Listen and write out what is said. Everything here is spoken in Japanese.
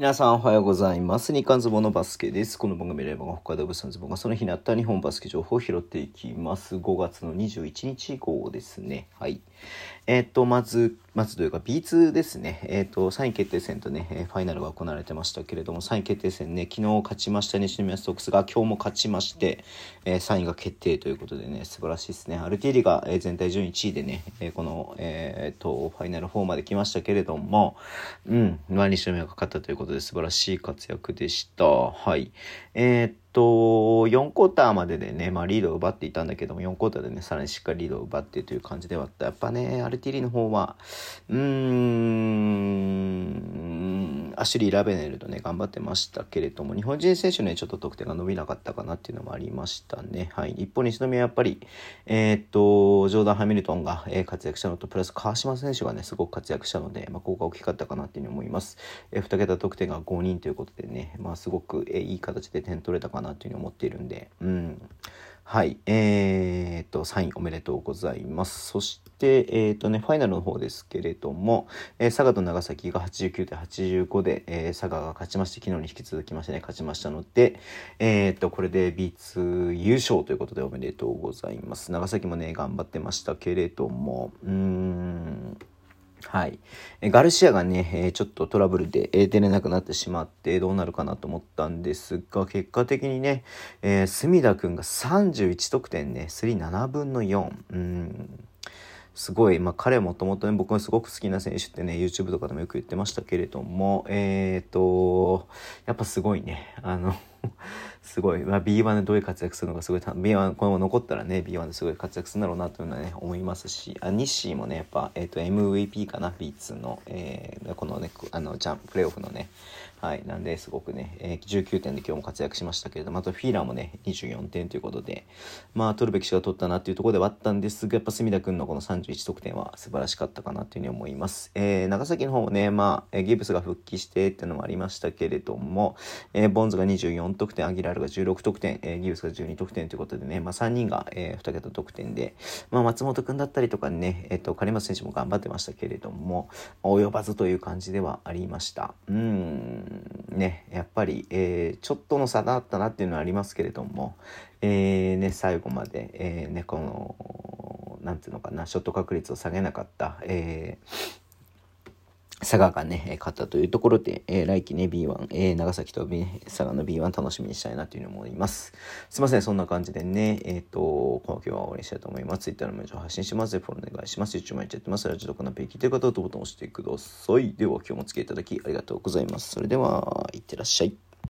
皆さんおはようございます。日刊ズボンのバスケです。この番組では北海道物産ズボンがその日にあった日本バスケ情報を拾っていきます。5月の21日号ですね。はい。えっ、と、まず、まずというか B2 ですね。えっ、と、3位決定戦とね、えーファイナルが行われてましたけれども、3位決定戦ね、昨日勝ちました西宮ストックスが今日も勝ちまして、えー3位が決定ということでね、素晴らしいですね。RTD が、えー全体順位1位でね、えーこの、えーと、ファイナル4まで来ましたけれども、うん、まあ、西宮が勝ったということで素晴らしい活躍でした。はい。えーと、4クォーターまででね、まあ、リードを奪っていたんだけども、4クォーターでね、さらにしっかりリードを奪ってという感じではあった。やっぱね、アルティリの方は、うーん、アシュリー・ラベネルとね、頑張ってましたけれども、日本人選手ね、ちょっと得点が伸びなかったかなっていうのもありましたね。はい。一方、西宮はやっぱり、えーっと、ジョーダン・ハミルトンが、えー活躍したのと、プラス川島選手がね、すごく活躍したので、まあ、ここが大きかったかなっていうふうに思います。えー、2桁得点が5人ということでね、まあ、すごく、えーいい形で点取れたかなというふうに思っているんで、うん。はい。えー、っと、3位おめでとうございます。そして、えー、っとね、ファイナルの方ですけれども、えー佐賀と長崎が89対85で、えー佐賀が勝ちまして、昨日に引き続きましてね、勝ちましたので、え、っと、これで B2 優勝ということでおめでとうございます。長崎もね、頑張ってましたけれども、うーん。はい。えガルシアがね、えちょっとトラブルで、えー出れなくなってしまって、どうなるかなと思ったんですが、結果的にね、えー、隅田くんが31得点ね、37分の4。うん。すごい、まあ、彼もともとね、僕がすごく好きな選手ってね、YouTube とかでもよく言ってましたけれども、えっ、と、やっぱすごいね、あの、すごい、まあ、B1 でどういう活躍するのかすごい B1 このまま残ったらね B1 ですごい活躍するんだろうなというのはね思いますしあニッシーもねやっぱ、えー、と MVP かな B2 の、えーこのねあのジャンプレーオフのねはいなんですごくね、えー19点で今日も活躍しましたけれどもあとフィーラーもね24点ということでまあ取るべき人が取ったなっていうところではあったんですがやっぱ隅田君のこの31得点は素晴らしかったかなというふうに思います、えー長崎の方もねまあえーギブスが復帰してっていうのもありましたけれども、えーボンズが24得点アギラールが16得点、えーギブスが12得点ということでね、まあ、3人が、え2桁得点で、まあ、松本君だったりとかね、えっと狩松選手も頑張ってましたけれども及ばずという感じではありました。うん。ねやっぱり、えーちょっとの差があったなっていうのはありますけれども、えーね、最後まで、えーね、このなんていうのかなショット確率を下げなかった、えー佐賀がね、勝ったというところで、えー来季ね、B1、えー長崎と、ね、佐賀の B1 楽しみにしたいなというふうに思います。すいません、そんな感じでね、えっ、と、この今日は終わりにしたいと思います。Twitter の文章を発信します、フォローお願いします。YouTube 毎日やってます。ラジオとかのペイ聞いう方はボタンを押してください。では、今日もお付き合いいただきありがとうございます。それでは、いってらっしゃい。